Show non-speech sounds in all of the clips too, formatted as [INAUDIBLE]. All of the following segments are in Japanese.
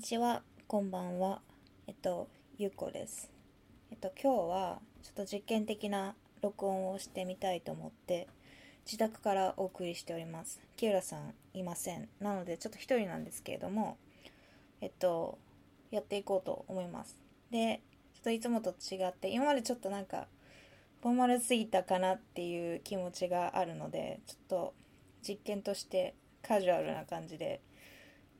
にちは、こんばんは。えっと、ゆうこです。えっと、今日はちょっと実験的な録音をしてみたいと思って、自宅からお送りしております。木浦さんいません。なので、ちょっと一人なんですけれども、えっと、やっていこうと思います。で、ちょっといつもと違って、今までちょっとなんか、フォーマルすぎたかなっていう気持ちがあるので、ちょっと実験としてカジュアルな感じで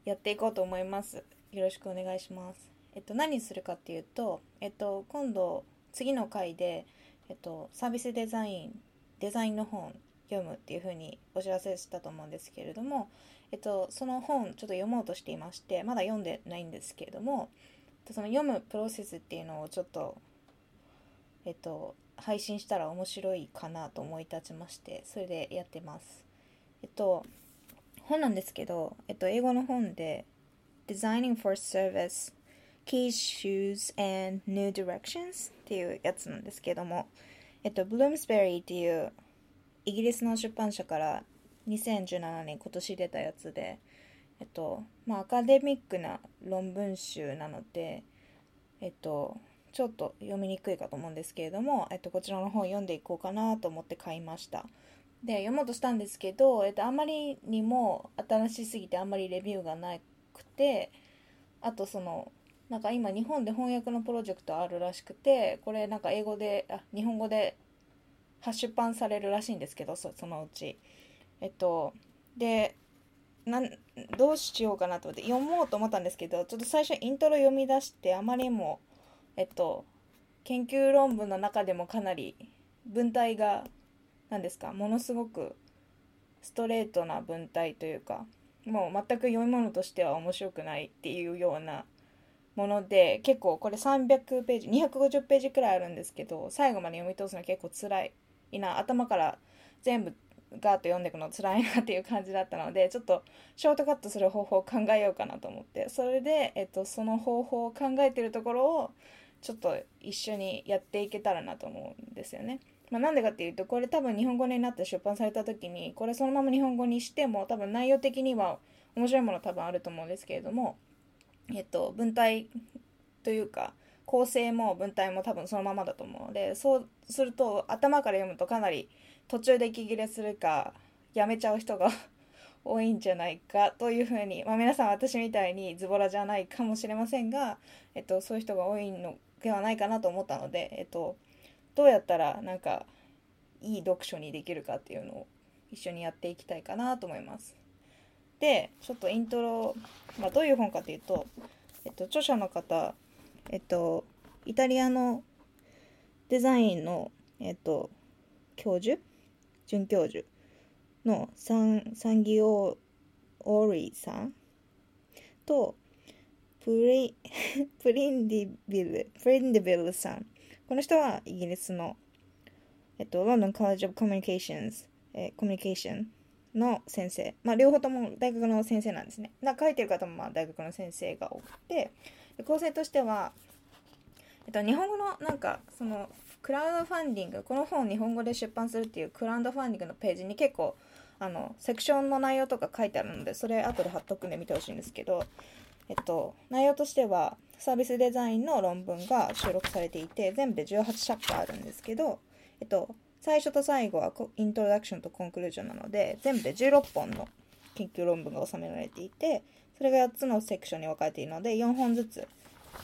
やっていこうと思います。よろしくお願いします。えっと、何するかっていうと、えっと、今度、次の回で、えっと、サービスデザイン、デザインの本読むっていうふうにお知らせしたと思うんですけれども、えっと、その本ちょっと読もうとしていまして、まだ読んでないんですけれども、その読むプロセスっていうのをちょっと、えっと、配信したら面白いかなと思い立ちまして、それでやってます。えっと、本なんですけど、えっと、英語の本で、Designing for Service Keys, Shoes and New Directions っていうやつなんですけども、えっと、Bloomsbury っていうイギリスの出版社から2017年今年出たやつで、えっと、まあ、アカデミックな論文集なので、えっと、ちょっと読みにくいかと思うんですけれども、えっと、こちらの本読んでいこうかなと思って買いました。で、読もうとしたんですけど、えっと、あまりにも新しすぎてあんまりレビューがないくて、あとその、なんか今日本で翻訳のプロジェクトあるらしくて、これなんか英語で、あ、日本語で出版されるらしいんですけど、そそのうち。えっと、で、なんどうしようかなと思って読もうと思ったんですけど、ちょっと最初イントロ読み出して、あまりにも、えっと、研究論文の中でもかなり文体が、何ですか、ものすごくストレートな文体というか、もう全く読み物としては面白くないっていうようなもので、結構これ300ページ、250ページくらいあるんですけど、最後まで読み通すのは結構辛いな、頭から全部ガーッと読んでいくの辛いなっていう感じだったので、ちょっとショートカットする方法を考えようかなと思って、それで、えっと、その方法を考えてるところを、ちょっと一緒にやっていけたらなと思うんですよね。まあ、なんでかっていうと、これ多分日本語になって出版された時に、これそのまま日本語にしても、多分内容的には面白いもの多分あると思うんですけれども、えっと、文体というか、構成も文体も多分そのままだと思うので、そうすると頭から読むとかなり途中で息切れするか、やめちゃう人が [LAUGHS] 多いんじゃないかというふうに、まあ、皆さん私みたいにズボラじゃないかもしれませんが、えっと、そういう人が多いのではないかなと思ったので、えっと、どうやったらなんかいい読書にできるかっていうのを一緒にやっていきたいかなと思います。で、ちょっとイントロ、まあ、どういう本かっていうと、えっと、著者の方、えっと、イタリアのデザインの、えっと、教授？准教授のサンサンギオオリさんとプリ [LAUGHS] プリンディビルプリンディビルさんこの人はイギリスの、えっと、ロンドン・コレッジ・オブ・コミュニケーションズ、えーコミュニケーションの先生、まあ、両方とも大学の先生なんですね。な書いてる方もまあ大学の先生が多くて、構成としては、えっと、日本語のなんかそのクラウドファンディングこの本を日本語で出版するっていうクラウドファンディングのページに結構あのセクションの内容とか書いてあるのでそれ後で貼っとくんで見てほしいんですけど、えっと、内容としてはサービスデザインの論文が収録されていて全部で18チャプターあるんですけど、えっと、最初と最後はイントロダクションとコンクルージョンなので全部で16本の研究論文が収められていてそれが8つのセクションに分かれているので4本ずつ、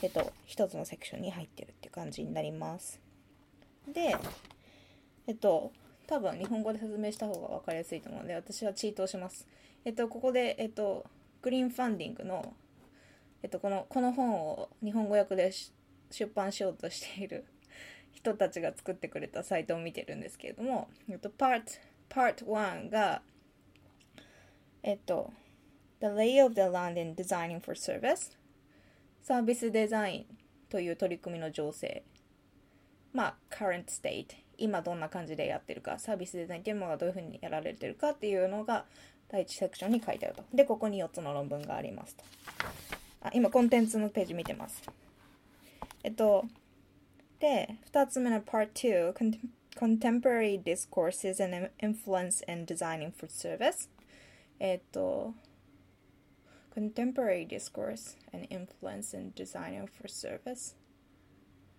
えっと、1つのセクションに入ってるっていう感じになります。でえっと多分日本語で説明した方が分かりやすいと思うので私はチートをします。えっとここでえっとグリーンファンディングのえっとこのこの本を日本語訳で出版しようとしている [LAUGHS] 人たちが作ってくれたサイトを見てるんですけれども、えっと、Part, Part 1が、えっと、The Lay of the Land in Designing for Service サービスデザインという取り組みの情勢。まあ、current state 今どんな感じでやってるかサービスデザインっていうものがどういうふうにやられてるかっていうのが第一セクションに書いてあると。でここに4つの論文がありますと。あ今コンテンツのページ見てますえっとで、2つ目の Part 2 Contem- Contemporary Discourses and Influence in Designing for Service えっと contemporary discourse and influence in designing for service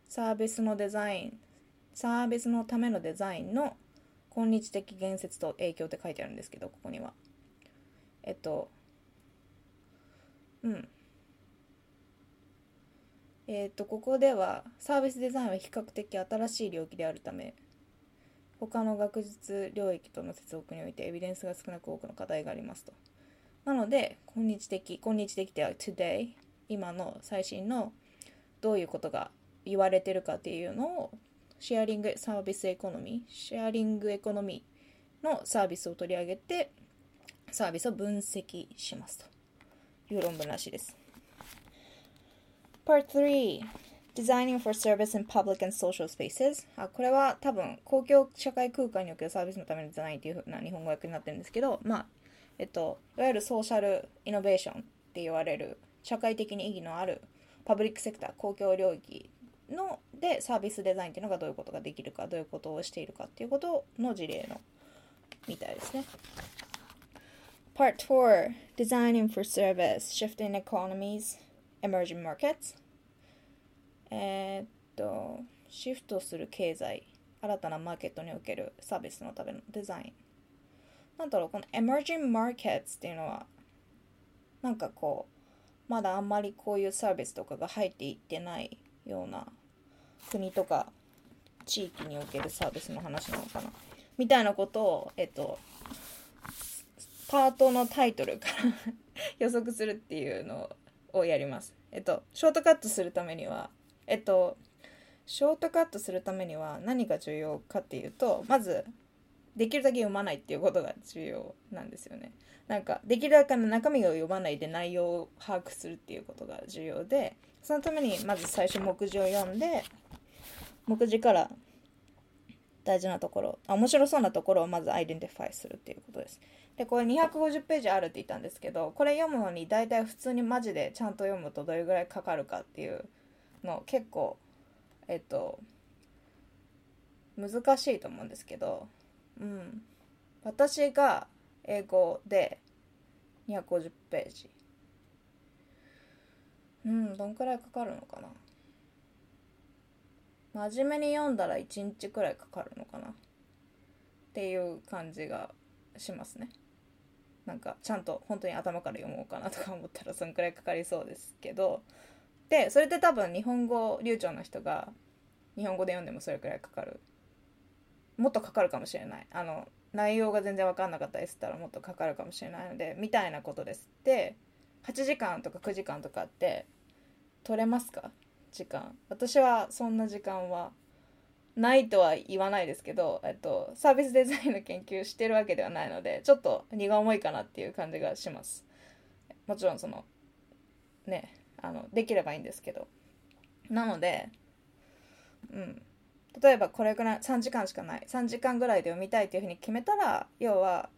サービスのデザインサービスのためのデザインの今日的言説と影響って書いてあるんですけどここにはえっとうんえっとここではサービスデザインは比較的新しい領域であるため他の学術領域との接続においてエビデンスが少なく多くの課題がありますと。なので、今日的、今日的では today、今の最新のどういうことが言われてるかっていうのをシェアリングサービスエコノミー、シェアリングエコノミーのサービスを取り上げて、サービスを分析しますという論文らしいです。Part 3 Designing for Service in Public and Social Spaces. あこれは多分公共社会空間におけるサービスのためのデザインっていう風な日本語訳になってるんですけどまあえっといわゆるソーシャルイノベーションって言われる社会的に意義のあるパブリックセクター公共領域のでサービスデザインっていうのがどういうことができるかどういうことをしているかっていうことの事例のみたいですね。Part 4 Designing for Service Shifting Economies. Emerging Markets え、っと、シフトする経済、新たなマーケットにおけるサービスのためのデザイン。なんだろう、この emerging markets っていうのは、なんかこう、まだあんまりこういうサービスとかが入っていってないような国とか地域におけるサービスの話なのかな。みたいなことを、えっと、パートのタイトルから [LAUGHS] 予測するっていうのをやります。えっと、ショートカットするためには、えっとショートカットするためには何が重要かっていうとまずできるだけ読まないっていうことが重要なんですよね。なんかできるだけの中身を読まないで内容を把握するっていうことが重要でそのためにまず最初目次を読んで目次から大事なところあ面白そうなところをまず identify するっていうことです。でこれ250ページあるって言ったんですけどこれ読むのに大体普通にマジでちゃんと読むとどれぐらいかかるかっていうの結構えっと難しいと思うんですけど、うん、私が英語で250ページ。うんどんくらいかかるのかな。真面目に読んだら1日くらいかかるのかな。っていう感じがしますね。なんかちゃんと本当に頭から読もうかなとか思ったらそんくらいかかりそうですけど。でそれって多分日本語流暢の人が日本語で読んでもそれくらいかかる。もっとかかるかもしれない。あの内容が全然分かんなかったりしたらもっとかかるかもしれないのでみたいなことですで8時間とか9時間とかって取れますか？時間。私はそんな時間はないとは言わないですけど、えっと、サービスデザインの研究してるわけではないのでちょっと荷が重いかなっていう感じがします。もちろんそのねあのできればいいんですけど。なのでうん。例えばこれぐらい3時間しかない。3時間ぐらいで読みたいというふうに決めたら要は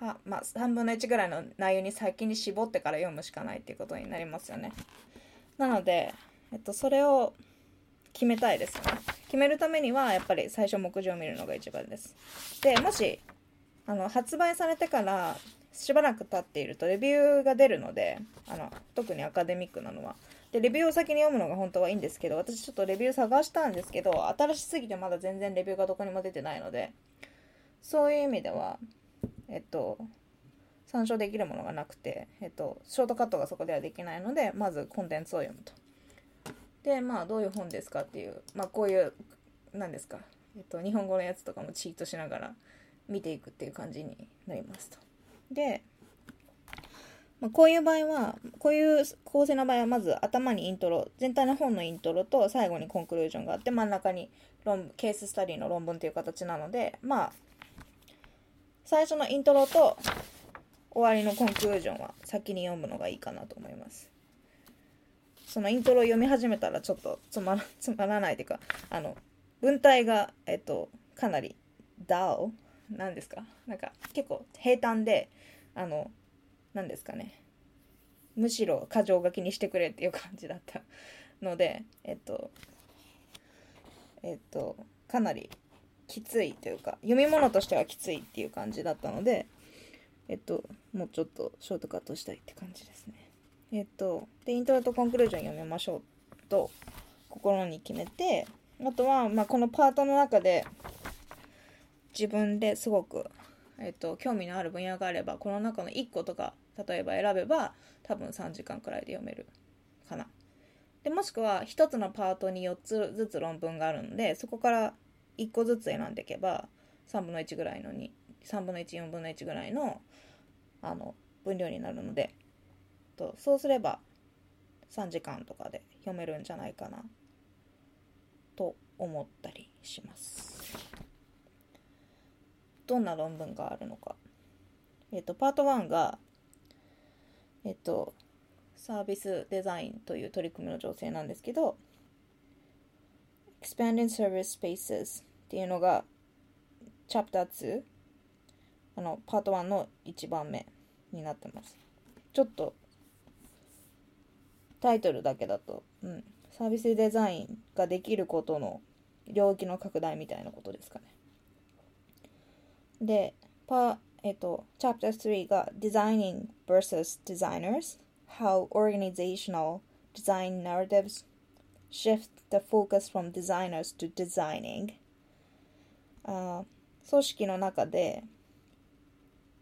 は、まあ、3分の1ぐらいの内容に先に絞ってから読むしかないっていうことになりますよね。なので、えっと、それを決めたいですよね。決めるためにはやっぱり最初目次を見るのが一番です。でもしあの発売されてからしばらく経っているとレビューが出るのであの特にアカデミックなのは。でレビューを先に読むのが本当はいいんですけど私ちょっとレビュー探したんですけど新しすぎてまだ全然レビューがどこにも出てないのでそういう意味ではえっと参照できるものがなくて、えっと、ショートカットがそこではできないのでまずコンテンツを読むと。でまあどういう本ですかっていうまあこういう何ですか、えっと、日本語のやつとかもチートしながら見ていくっていう感じになりますとで、まあ、こういう場合は、こういう構成の場合は、まず頭にイントロ、全体の本のイントロと最後にコンクルージョンがあって、真ん中に論ケーススタディの論文という形なので、まあ、最初のイントロと終わりのコンクルージョンは先に読むのがいいかなと思います。そのイントロを読み始めたらちょっとつまらつまらないというか、あの、文体が、えっと、かなり DAO 何ですかなんか結構平坦であの何ですかねむしろ箇条書きにしてくれっていう感じだったのでえっとえっとかなりきついというか読み物としてはきついっていう感じだったのでえっと、もうちょっとショートカットしたいって感じですね。えっと、で、イントロとコンクルージョン読みましょうと心に決めて、あとは、まあ、このパートの中で自分ですごく、えっと、興味のある分野があれば、この中の1個とか、例えば選べば、多分3時間くらいで読めるかな。で、もしくは1つのパートに4つずつ論文があるので、そこから1個ずつ選んでいけば、3分の1ぐらいのに、3分の1、4分の1ぐらいの、あの、分量になるので、とそうすれば3時間とかで読めるんじゃないかなと思ったりします。どんな論文があるのか。えっ、とパート1がえっ、とサービスデザインという取り組みの情勢なんですけど Expanding Service Spaces っていうのがチャプター2あのパート1の1番目になってます。ちょっとタイトルだけだと、うん、サービスデザインができることの領域の拡大みたいなことですかね。で、パえっと、Chapter 3が Designing vs. Designers How Organizational Design Narratives Shift the Focus from Designers to Designing あ組織の中で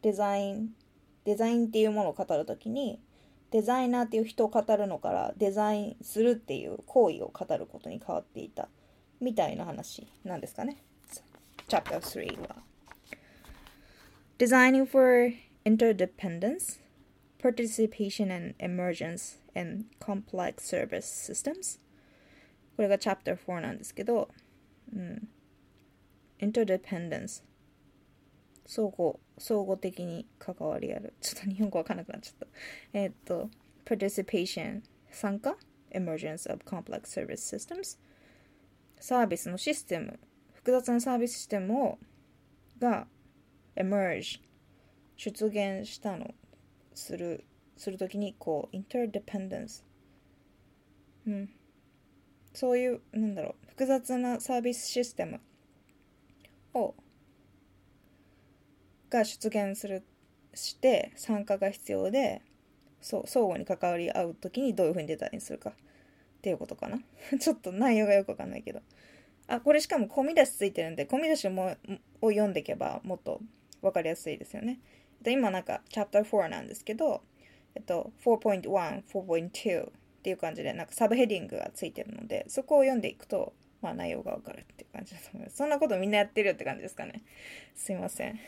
デザインデザインっていうものを語るときにデザイナーっていう人を語るのからデザインするっていう行為を語ることに変わっていたみたいな話なんですかね。Chapter 3は。Designing for Interdependence, Participation and Emergence in Complex Service Systems これが Chapter 4なんですけど、うん、Interdependence 相互、相互的に関わりある。ちょっと日本語わかんなくなっちゃった。え、っと、participation 参加。emergence of complex service systems サービスのシステム。複雑なサービスシステムをが emerge 出現したのするするときにこう interdependence うん。そういうなんだろう。複雑なサービスシステムをが出現するして参加が必要でそう相互に関わり合う時にどういうふうにデザインするか。っていうことかな。[LAUGHS] ちょっと内容がよくわかんないけど。あこれしかも込み出しついてるんで込み出しもを読んでいけばもっと分かりやすいですよね。今なんかチャプター4なんですけどえっと4.1、4.2っていう感じでなんかサブヘディングがついてるのでそこを読んでいくとまあ内容がわかるっていう感じだと思います。そんなことみんなやってるよって感じですかね。すいません。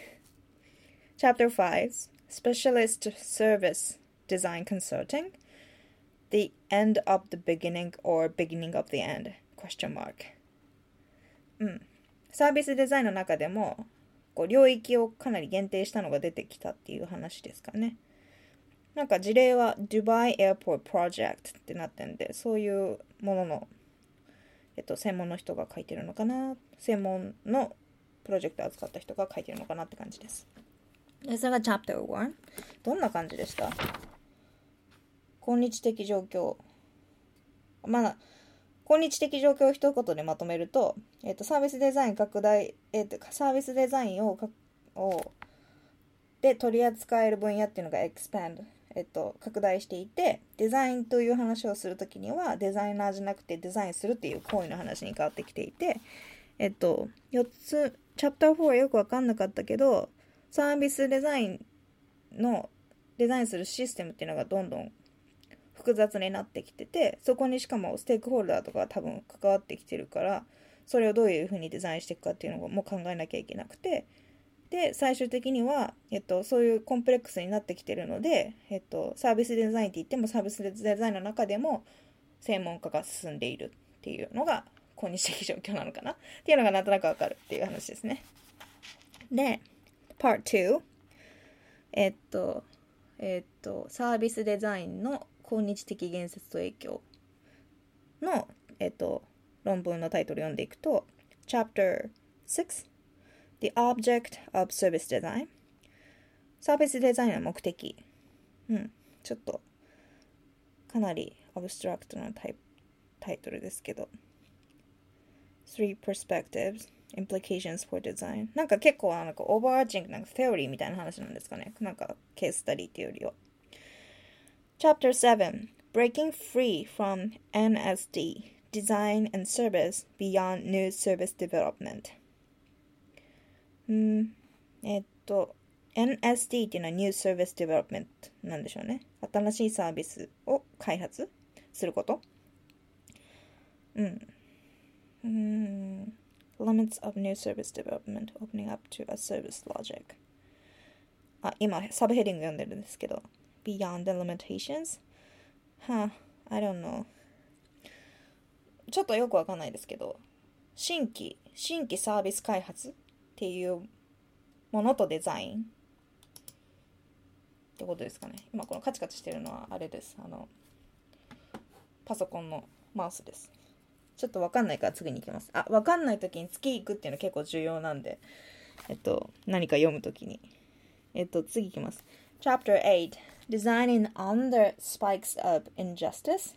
Chapter 5 Specialist Service Design Consulting The End of the Beginning or Beginning of the End? Question mark うん。サービスデザインの中でもこう領域をかなり限定したのが出てきたっていう話ですかね。なんか事例は Dubai Airport Project ってなってんで、そういうものの、えっと、専門の人が書いてるのかな。専門のプロジェクトを扱った人が書いてるのかなって感じです。それが Chapter 1。どんな感じでした？今日的状況。まあ、今日的状況を一言でまとめると、えっ、ー、と、サービスデザイン拡大、えっ、ー、と、サービスデザインををで取り扱える分野っていうのが expand、えっ、ー、と、拡大していて、デザインという話をするときには、デザイナーじゃなくてデザインするっていう行為の話に変わってきていて、えっと、4つ、チャプター4はよくわかんなかったけど、サービスデザインのデザインするシステムっていうのがどんどん複雑になってきててそこにしかもステークホルダーとかが多分関わってきてるからそれをどういうふうにデザインしていくかっていうのも考えなきゃいけなくてで最終的には、えっと、そういうコンプレックスになってきてるので、えっと、サービスデザインって言ってもサービスデザインの中でも専門家が進んでいるっていうのが今日的状況なのかなっていうのがなんとなくわかるっていう話ですね。で、Part 2えっと、えっと、サービスデザインの今日的言説と影響の、えっと、論文のタイトル読んでいくと Chapter 6 The Object of Service Design. サービスデザインの目的。うんちょっとかなりアブストラクトなタイタイトルですけど。Three Perspectives. Implications for design なんか結構なんかオーバーアーチングなんか theory みたいな話なんですかねなんかケーススタディっていうよりは Chapter 7 Breaking Free from NSD Design and Service Beyond New Service Development うんえっと NSD っていうのは New Service Development なんでしょうね新しいサービスを開発することうんうん Limits of New Service Development Opening Up to a Service Logic. あ今サブヘディング読んでるんですけど。Beyond the Limitations? Huh I don't know. ちょっとよくわかんないですけど。新規新規サービス開発っていうものとデザイン。ってことですかね。今このカチカチしてるのはあれです。あのパソコンのマウスです。ちょっとわかんないから次に行きますあわかんない時に次行くっていうの結構重要なんでえっと何か読む時にえっと次行きます Chapter 8 Designing on the spikes of injustice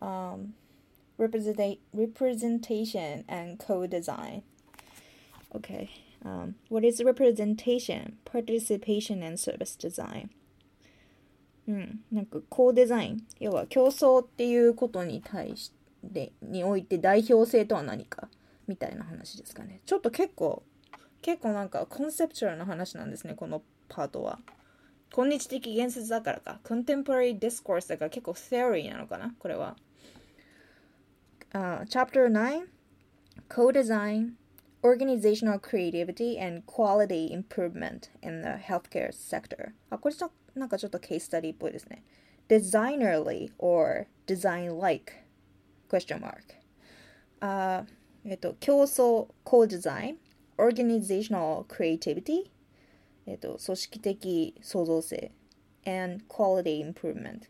um, representation and co-design okay um, what is representation participation and service design うん、なんかコーデザイン要は競争っていうことに対してにおいて代表性とは何かみたいな話ですかねちょっと結構結構なんかコンセプチュアルな話なんですねこのパートは今日的言説だからか contemporary discourse だから結構 theory なのかなこれは、uh, Chapter 9 Co-design Organizational creativity and quality improvement in the healthcare sector あこれなんかちょっとケーススタディっぽいですね designerly or design like question mark あ、えっと競争 co-design organizational creativity えっと組織的創造性 and quality improvement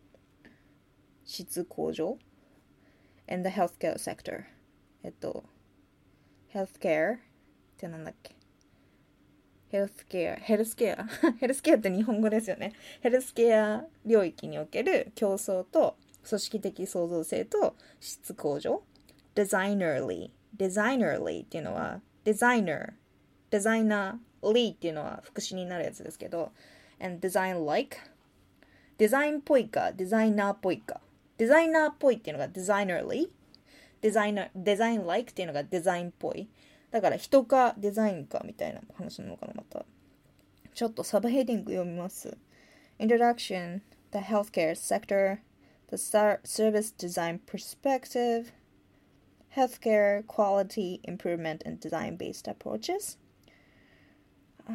質向上 and the healthcare sector えっと healthcare ってなんだっけヘルスケア、ヘルスケア、ヘルスケアって日本語ですよね。ヘルスケア領域における競争と組織的創造性と質向上。designerly, designerly っていうのはデザイナー、デザイナー、リーっていうのは副詞になるやつですけど、and design like デザインっぽいか、デザイナーっぽいか。デザイナーっぽいっていうのが designerly デザイナー、デザイン like っていうのがデザインっぽい。だから人かデザインかみたいな話なのかな、また。ちょっとサブヘディング読みます。Introduction, the healthcare sector, the service design perspective, healthcare quality improvement and design based approaches. Uh,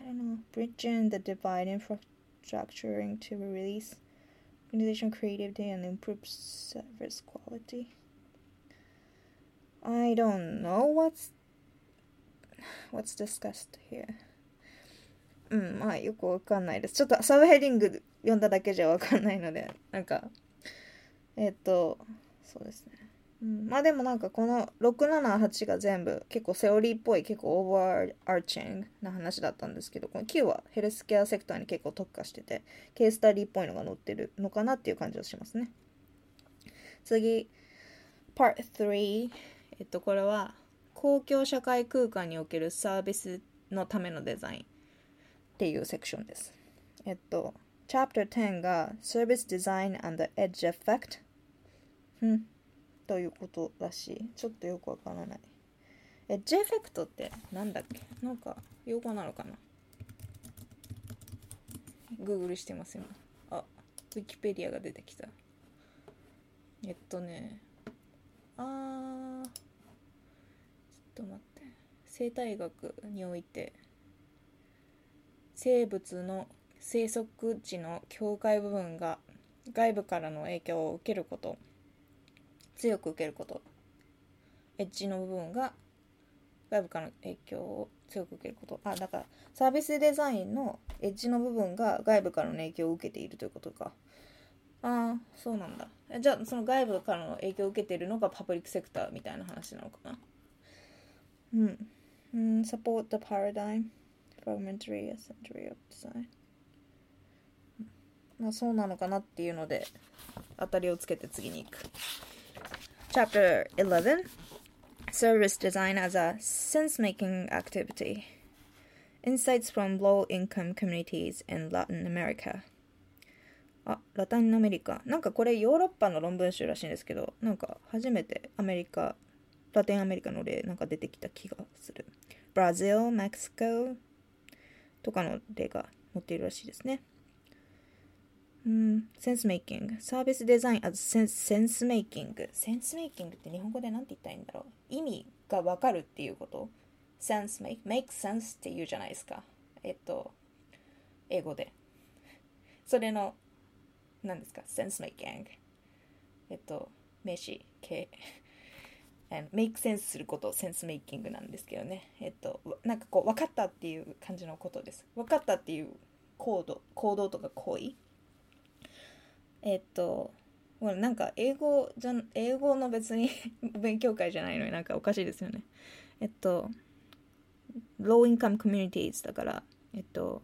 I don't know, bridging the divide infrastructuring to release organization creativity and improve service quality. I don't know what's what's discussed here. うん、まあよくわかんないです。ちょっとサブヘディング 読んだだけじゃわかんないので、なんか、えっ、と、そうですね。うん、まあでもなんかこの678が全部結構セオリーっぽい結構 overarching な話だったんですけどこの9は healthcare sector に結構特化してて case study っぽいのが載ってるのかなっていう感じがしますね。次 Part 3えっとこれは公共社会空間におけるサービスのためのデザインっていうセクションです。えっと Chapter 10が Service Design and the Edge Effect? うん。ということらしい。ちょっとよくわからない。エッジエフェクトってなんだっけ？なんか用語なのかな？グーグルしてます今。あウィキペディアが出てきた。えっとね。あー。ちょっと待って。生態学において。生物の生息地の境界部分が外部からの影響を受けること強く受けること。エッジの部分が外部からの影響を強く受けること。あだからサービスデザインのエッジの部分が外部からの影響を受けているということか。ああそうなんだ。じゃあその外部からの影響を受けているのがパブリックセクターみたいな話なのかな？うん。うん support the paradigm fragmentary century of design. まあそうなのかなっていうので当たりをつけて次に行く Chapter 11 service design as a sense making activity. Insights from low income communities in Latin America. あ、ラテンアメリカ。なんかこれヨーロッパの論文集らしいんですけど、なんか初めてアメリカ、ラテンアメリカの例なんか出てきた気がする。ブラジル、メキシコとかの例が載っているらしいですね。うん、センスメイキング。サービスデザイン as センセンスメイキング。センスメイキングって日本語で何て言ったらいいんだろう？意味がわかるっていうこと？センスメイク、make sense って言うじゃないですか。えっと、英語で。それの、何ですか？センスメイキング。えっと、名詞、形。メイクセンスすることセンスメイキングなんですけどね。えっと、なんかこう、分かったっていう感じのことです。分かったっていう行動、行動とか行為？えっと、ほらなんか英語じゃ英語の別に [LAUGHS] 勉強会じゃないのになんかおかしいですよね。えっと、ローインカムコミュニティーズだから、えっと、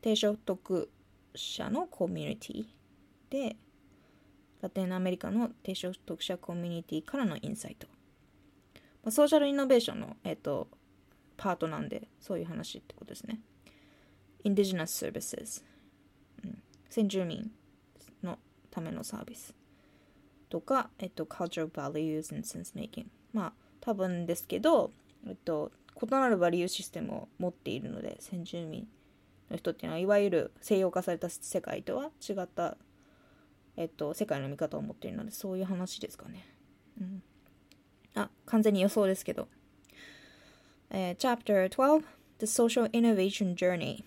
低所得者のコミュニティで、ラテンアメリカの低所得者コミュニティからのインサイト。まあ、ソーシャルイノベーションの、えっと、パートなんで、そういう話ってことですね。Indigenous Services。先住民のためのサービスとか、えっと、cultural values and sense making まあ多分ですけど、えっと、異なるバリューシステムを持っているので先住民の人っていうのはいわゆる西洋化された世界とは違った、えっと、世界の見方を持っているのでそういう話ですかね、うん、あ完全に予想ですけど、えー、Chapter 12 The Social Innovation Journey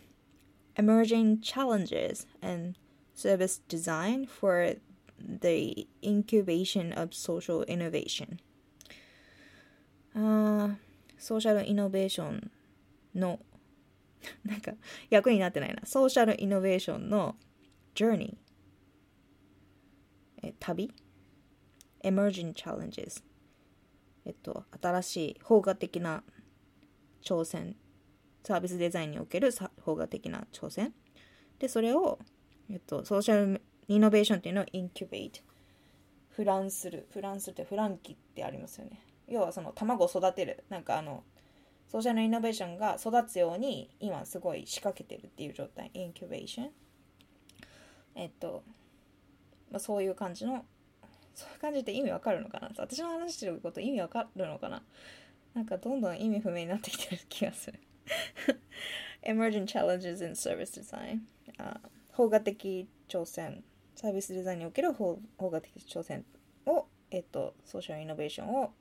emerging challenges and service design for the incubation of social innovation あソーシャルイノベーションのなんか役になってないなソーシャルイノベーションの journey え旅 emerging challenges えっと新しい方画的な挑戦サービスデザインにおけるさ方画的な挑戦。で、それを、えっと、ソーシャルイノベーションっていうのをインキュベート。フランする。フランスってフランキってありますよね。要はその卵を育てる。なんかあの、ソーシャルイノベーションが育つように今すごい仕掛けてるっていう状態。インキュベーション。えっと、まあ、そういう感じの、そういう感じって意味わかるのかな？私の話してること意味わかるのかな？なんかどんどん意味不明になってきてる気がする。Emerging Challenges in Service Design あ邦画的挑戦サービスデザインにおける邦画的挑戦を、えっと、ソーシャルイノベーションを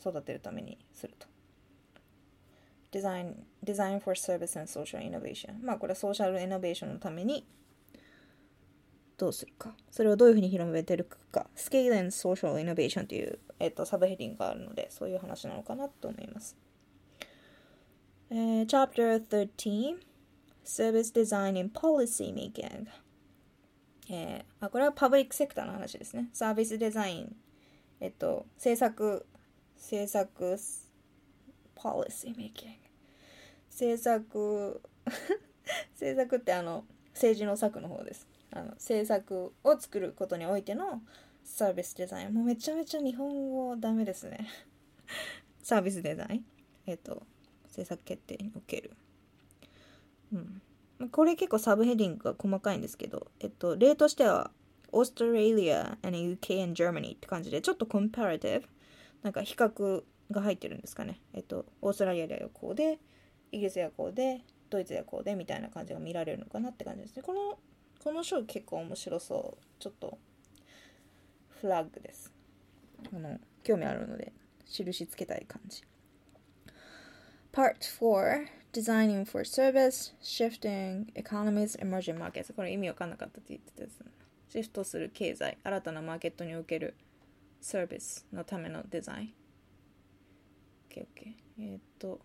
育てるためにすると。デザイン、デザイン for Service and Social Innovation。まあこれはソーシャルイノベーションのためにどうするか。それをどういうふうに広めてるか。Scale and Social Innovation という、えっと、サブヘディングがあるので、そういう話なのかなと思います。Uh, chapter 13 Service Design in Policy Making、えー、あこれはパブリックセクターの話ですね。サービスデザイン、えっと、政策、政策、policy making。政策、[LAUGHS] 政策ってあの、政治の策の方です。あの政策を作ることにおいてのサービスデザイン。もうめちゃめちゃ日本語ダメですね。サービスデザイン。えっと、政策決定における。うん。これ結構サブヘディングが細かいんですけど、えっと、例としては、オーストラリア and UK and Germany って感じで、ちょっとコンパラティブ、なんか比較が入ってるんですかね。えっと、オーストラリアではこうで、イギリスではこうで、ドイツではこうで、みたいな感じが見られるのかなって感じですね。この、この章結構面白そう。ちょっと、フラッグです。あの、興味あるので、印つけたい感じ。Part 4 Designing for Service, Shifting Economies, Emerging Markets これ意味わかんなかったって言ってたですね。シフトする経済、新たなマーケットにおけるサービスのためのデザイン。OKOK。え、っと、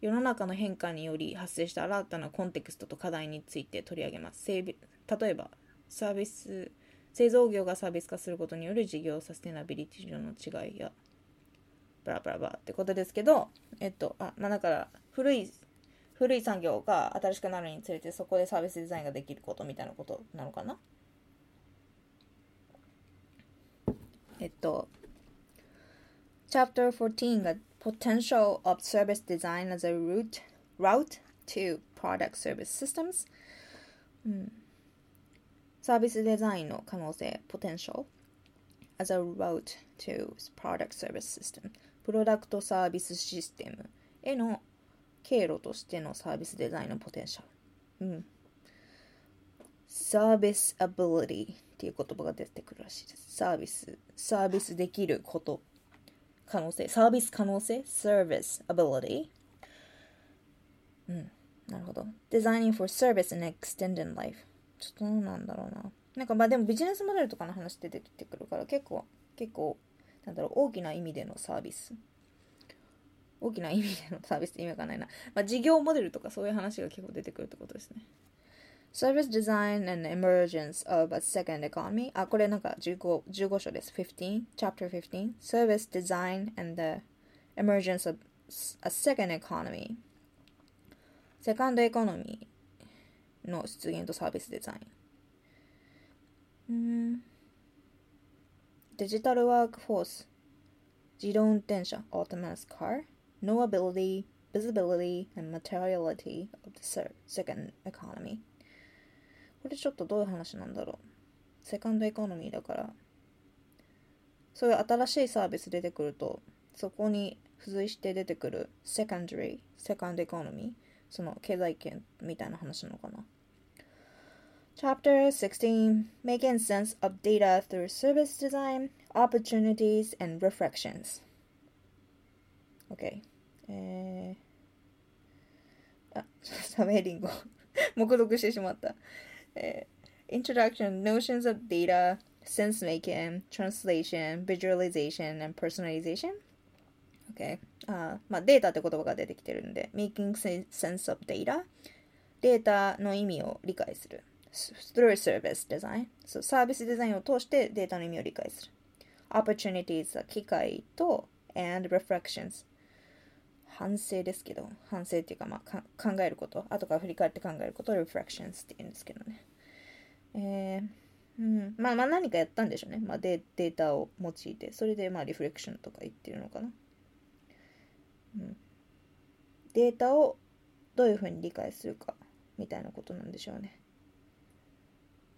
世の中の変化により発生した新たなコンテクストと課題について取り上げます。例えば、サービス、製造業がサービス化することによる事業サステナビリティ上の違いやブラブラブラってことですけど、えっと、あ、まあだから、古い、古い産業が新しくなるにつれて、そこでサービスデザインができることみたいなことなのかなえっと、Chapter 14が Potential of Service Design as a Route, route to Product Service Systems、うん、サービスデザインの可能性 Potential as a route to Product Service System プロダクトサービスシステムへの経路としてのサービスデザインのポテンシャル。うん。サービスアビリティっていう言葉が出てくるらしいです。サービス、サービスできること。可能性。サービス可能性 ?Service ability。うん。なるほど。Designing for service and extended life。ちょっとどうなんだろうな。なんかまあでもビジネスモデルとかの話出てきてくるから結構、結構、なんだろう、大きな意味でのサービス。大きな意味でのサービスって意味わかんないな。まあ事業モデルとかそういう話が結構出てくるってことですね。Service Design and Emergence of a Second Economy あ、これなんか 15, 15章です。15 Chapter 15 Service Design and the Emergence of a Second Economy セカンドエコノミーの出現とサービスデザイン。うん。デジタルワークフォース自動運転車. Autonomous Car. No ability, visibility, and materiality of the second economy. これちょっとどういう話なんだろう。セカンドエコノミーだから、そういう新しいサービス出てくると、そこに付随して出てくるセカンダリー、セカンドエコノミー、その経済圏みたいな話なのかな。Chapter 16 Making Sense of Data Through Service Design, Opportunities and Reflections. OK。えー、あ、サ[LAUGHS] [LAUGHS] メリンゴ。黙読してしまった。uh, introduction, notions of data, sense making, translation, visualization, and personalization. Okay. あまあ、データって言葉が出てきてるんで、making sense of data。データの意味を理解する。 Through service design。そう、サービスデザインを通してデータの意味を理解する。opportunities は機会と and reflections 反省ですけど、反省っていうか、まあ、考えること、後から振り返って考えることを reflections って言うんですけどね。えー、うん、まあまあ何かやったんでしょうね。まあデデータを用いて、それでまあリフレクションとか言ってるのかな。うん。データをどういうふうに理解するかみたいなことなんでしょうね。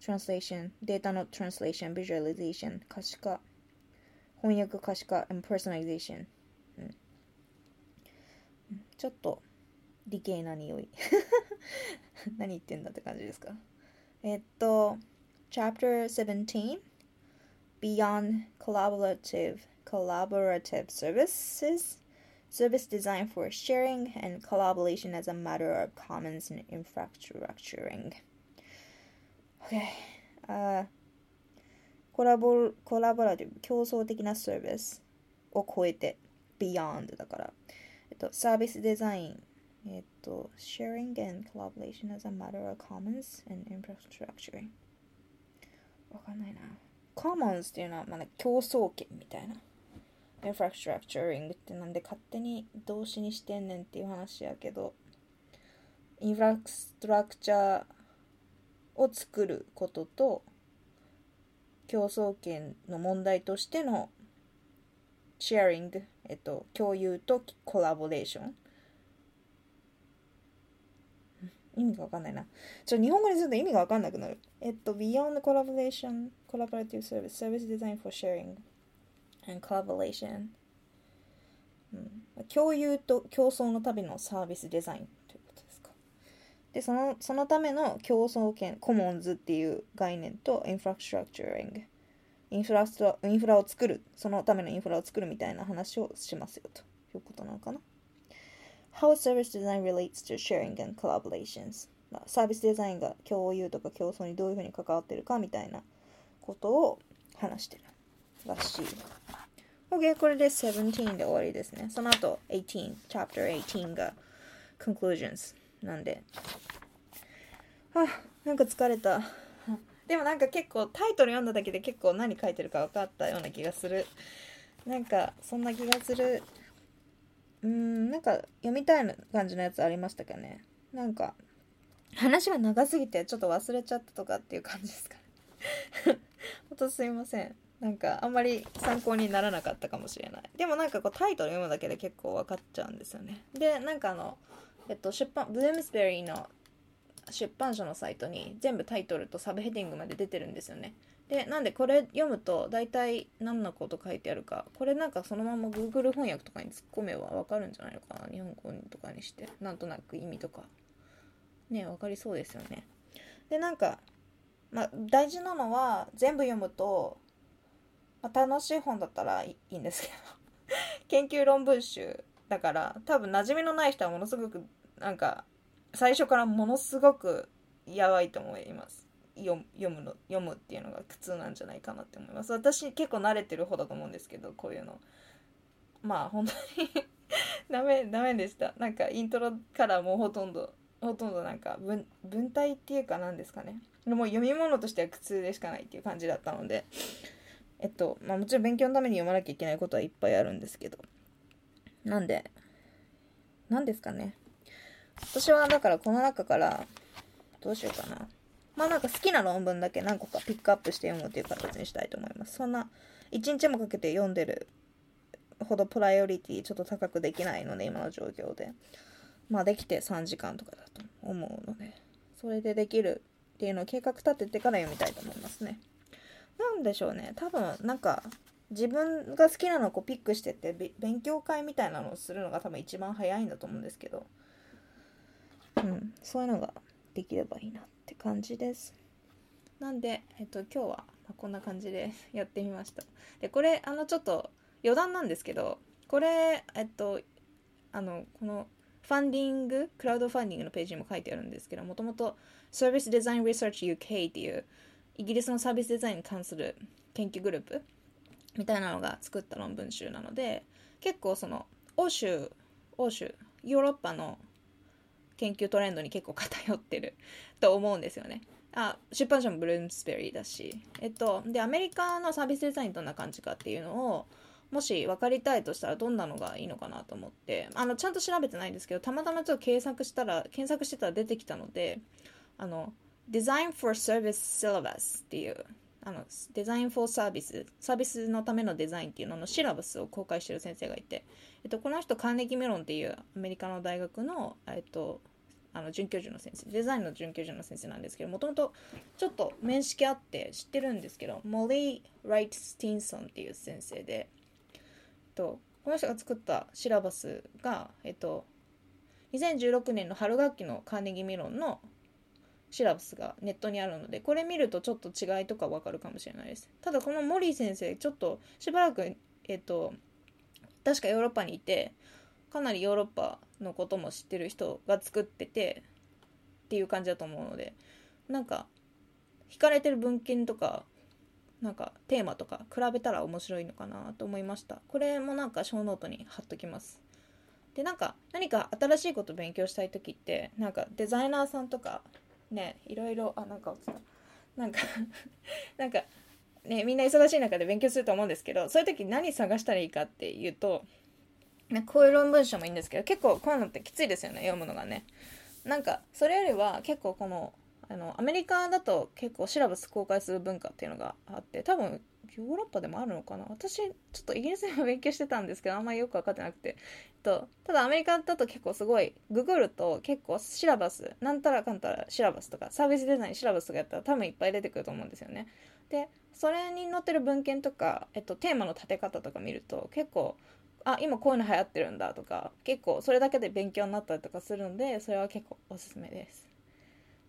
translation、データの translation、visualization、可視化、翻訳可視化、and personalization。ちょっと理系な匂い何言ってんだって感じですかえっと Chapter 17 [LAUGHS] Beyond Collaborative Collaborative Services Service design for sharing and collaboration as a matter of commons and infrastructuring. Okay. Uh, コラボコラボラティブ競争的なサービスを超えて beyond だからと、サービスデザイン、えっと、sharing and collaboration as a matter of commons and infrastructure。わかんないな。commons っていうのは、まあ、競争権みたいな。infrastructuring ってなんで勝手に動詞にしてんねんっていう話やけど、インフラストラクチャーを作ることと、競争権の問題としてのシェアリング、えっと、共有とコラボレーション。意味がわかんないな。ちょ、日本語にすると意味がわかんなくなる。えっと、Beyond Collaboration, Collaborative Service, Service Design for Sharing and Collaboration、うん、共有と競争のためのサービスデザイン。で、その、そのための競争権、コモンズっていう概念と、インフラストラクチャリング。インフラストインフラを作る、そのためのインフラを作るみたいな話をしますよということなのかな。How service design relates to sharing and collaborations サービスデザインが共有とか競争にどういうふうに関わってるかみたいなことを話してるらしい。OK、これで17で終わりですね。その後18、Chapter 18が Conclusions なんで。はあ、なんか疲れた。でもなんか結構タイトル読んだだけで結構何書いてるか分かったような気がする。なんかそんな気がする。うーんなんか読みたい感じのやつありましたかね。なんか話が長すぎてちょっと忘れちゃったとかっていう感じですかね。[LAUGHS] ほんとすいません。なんかあんまり参考にならなかったかもしれない。でもなんかこうタイトル読むだけで結構分かっちゃうんですよね。でなんかあのえっと出版ブルームスベリーの出版社のサイトに全部タイトルとサブヘディングまで出てるんですよね。でなんでこれ読むと大体何のこと書いてあるか。これなんかそのまま Google 翻訳とかに突っ込めば分かるんじゃないのかな。日本語とかにして。なんとなく意味とか。ね分かりそうですよね。でなんかまあ大事なのは全部読むとまあ、楽しい本だったらいいんですけど。[LAUGHS] 研究論文集だから多分馴染みのない人はものすごくなんか最初からものすごくやばいと思います。読むの読むっていうのが苦痛なんじゃないかなって思います。私結構慣れてる方だと思うんですけどこういうの。まあ本当に [LAUGHS] ダメダメでした。なんかイントロからもうほとんどほとんどなんか文文体っていうか何ですかね。もう読み物としては苦痛でしかないっていう感じだったのでえっと、まあもちろん勉強のために読まなきゃいけないことはいっぱいあるんですけど。なんで、何ですかね。私はだからこの中から、どうしようかな。まあなんか好きな論文だけ何個かピックアップして読むっていう形にしたいと思います。そんな、一日もかけて読んでるほどプライオリティちょっと高くできないので、今の状況で。まあできて3時間とかだと思うので、それでできるっていうのを計画立ててから読みたいと思いますね。なんでしょうね多分なんか自分が好きなのをこうピックしてって勉強会みたいなのをするのが多分一番早いんだと思うんですけど。うんそういうのができればいいなって感じです。なんで、えっと、今日は、こんな感じでやってみました。でこれあのちょっと余談なんですけどこれえっとあのこのファンディングクラウドファンディングのページにも書いてあるんですけどもともと Service Design Research UK っていうイギリスのサービスデザインに関する研究グループみたいなのが作った論文集なので結構その欧州欧州ヨーロッパの研究トレンドに結構偏ってる [LAUGHS] と思うんですよね。あ出版社もブルームスベリーだし、えっと、でアメリカのサービスデザインどんな感じかっていうのをもし分かりたいとしたらどんなのがいいのかなと思ってあのちゃんと調べてないんですけどたまたまちょっと検索したら検索してたら出てきたのであの Design for Service Syllabus っていうあのデザイン・フォー・サービスサービスのためのデザインっていうののシラバスを公開してる先生がいて、えっと、この人カーネギメロンっていうアメリカの大学の、えっと、あの准教授の先生デザインの准教授の先生なんですけどもともとちょっと面識あって知ってるんですけどモリー・ライト・スティンソンっていう先生で、えっと、この人が作ったシラバスが、えっと、2016年の春学期のカーネギメロンのシラスがネットにあるのでこれ見るとちょっと違いとかわかるかもしれないです。ただこのモリー先生ちょっとしばらくえっ、と確かヨーロッパにいてかなりヨーロッパのことも知ってる人が作っててっていう感じだと思うのでなんか惹かれてる文献とかなんかテーマとか比べたら面白いのかなと思いました。これもなんか小ノートに貼っときます。でなんか何か新しいこと勉強したい時ってなんかデザイナーさんとかねいろいろあなんか落ちたなんか [LAUGHS] なんかねみんな忙しい中で勉強すると思うんですけどそういう時何探したらいいかっていうとね、こういう論文書もいいんですけど結構こういうのってきついですよね読むのがね。なんかそれよりは結構このあのアメリカだと結構シラバス公開する文化っていうのがあって多分ヨーロッパでもあるのかな。私ちょっとイギリスでも勉強してたんですけどあんまりよく分かってなくてとただアメリカだと結構すごいググると結構シラバスなんたらかんたらシラバスとかサービスデザインシラバスとかやったら多分いっぱい出てくると思うんですよねでそれに載ってる文献とか、えっと、テーマの立て方とか見ると結構あ今こういうの流行ってるんだとか結構それだけで勉強になったりとかするのでそれは結構おすすめです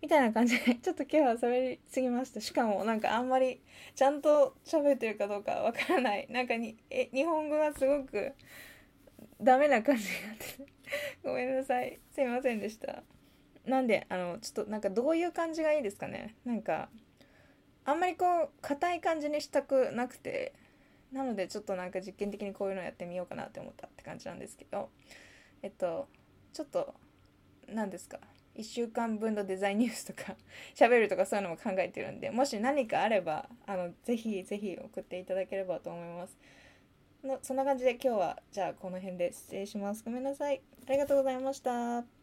みたいな感じで、[LAUGHS] ちょっと今日は喋りすぎました。しかもなんかあんまりちゃんと喋ってるかどうかわからない。なんかに、え、日本語がすごくダメな感じになってごめんなさい。すいませんでした。なんで、あの、ちょっとなんかどういう感じがいいですかね。なんか、あんまりこう、硬い感じにしたくなくて、なのでちょっとなんか実験的にこういうのやってみようかなって思ったって感じなんですけど、えっと、ちょっと、何ですか。1週間分のデザインニュースとか [LAUGHS] 喋るとかそういうのも考えてるんでもし何かあればあのぜひぜひ送っていただければと思いますのそんな感じで今日はじゃあこの辺で失礼します。ごめんなさい。ありがとうございました。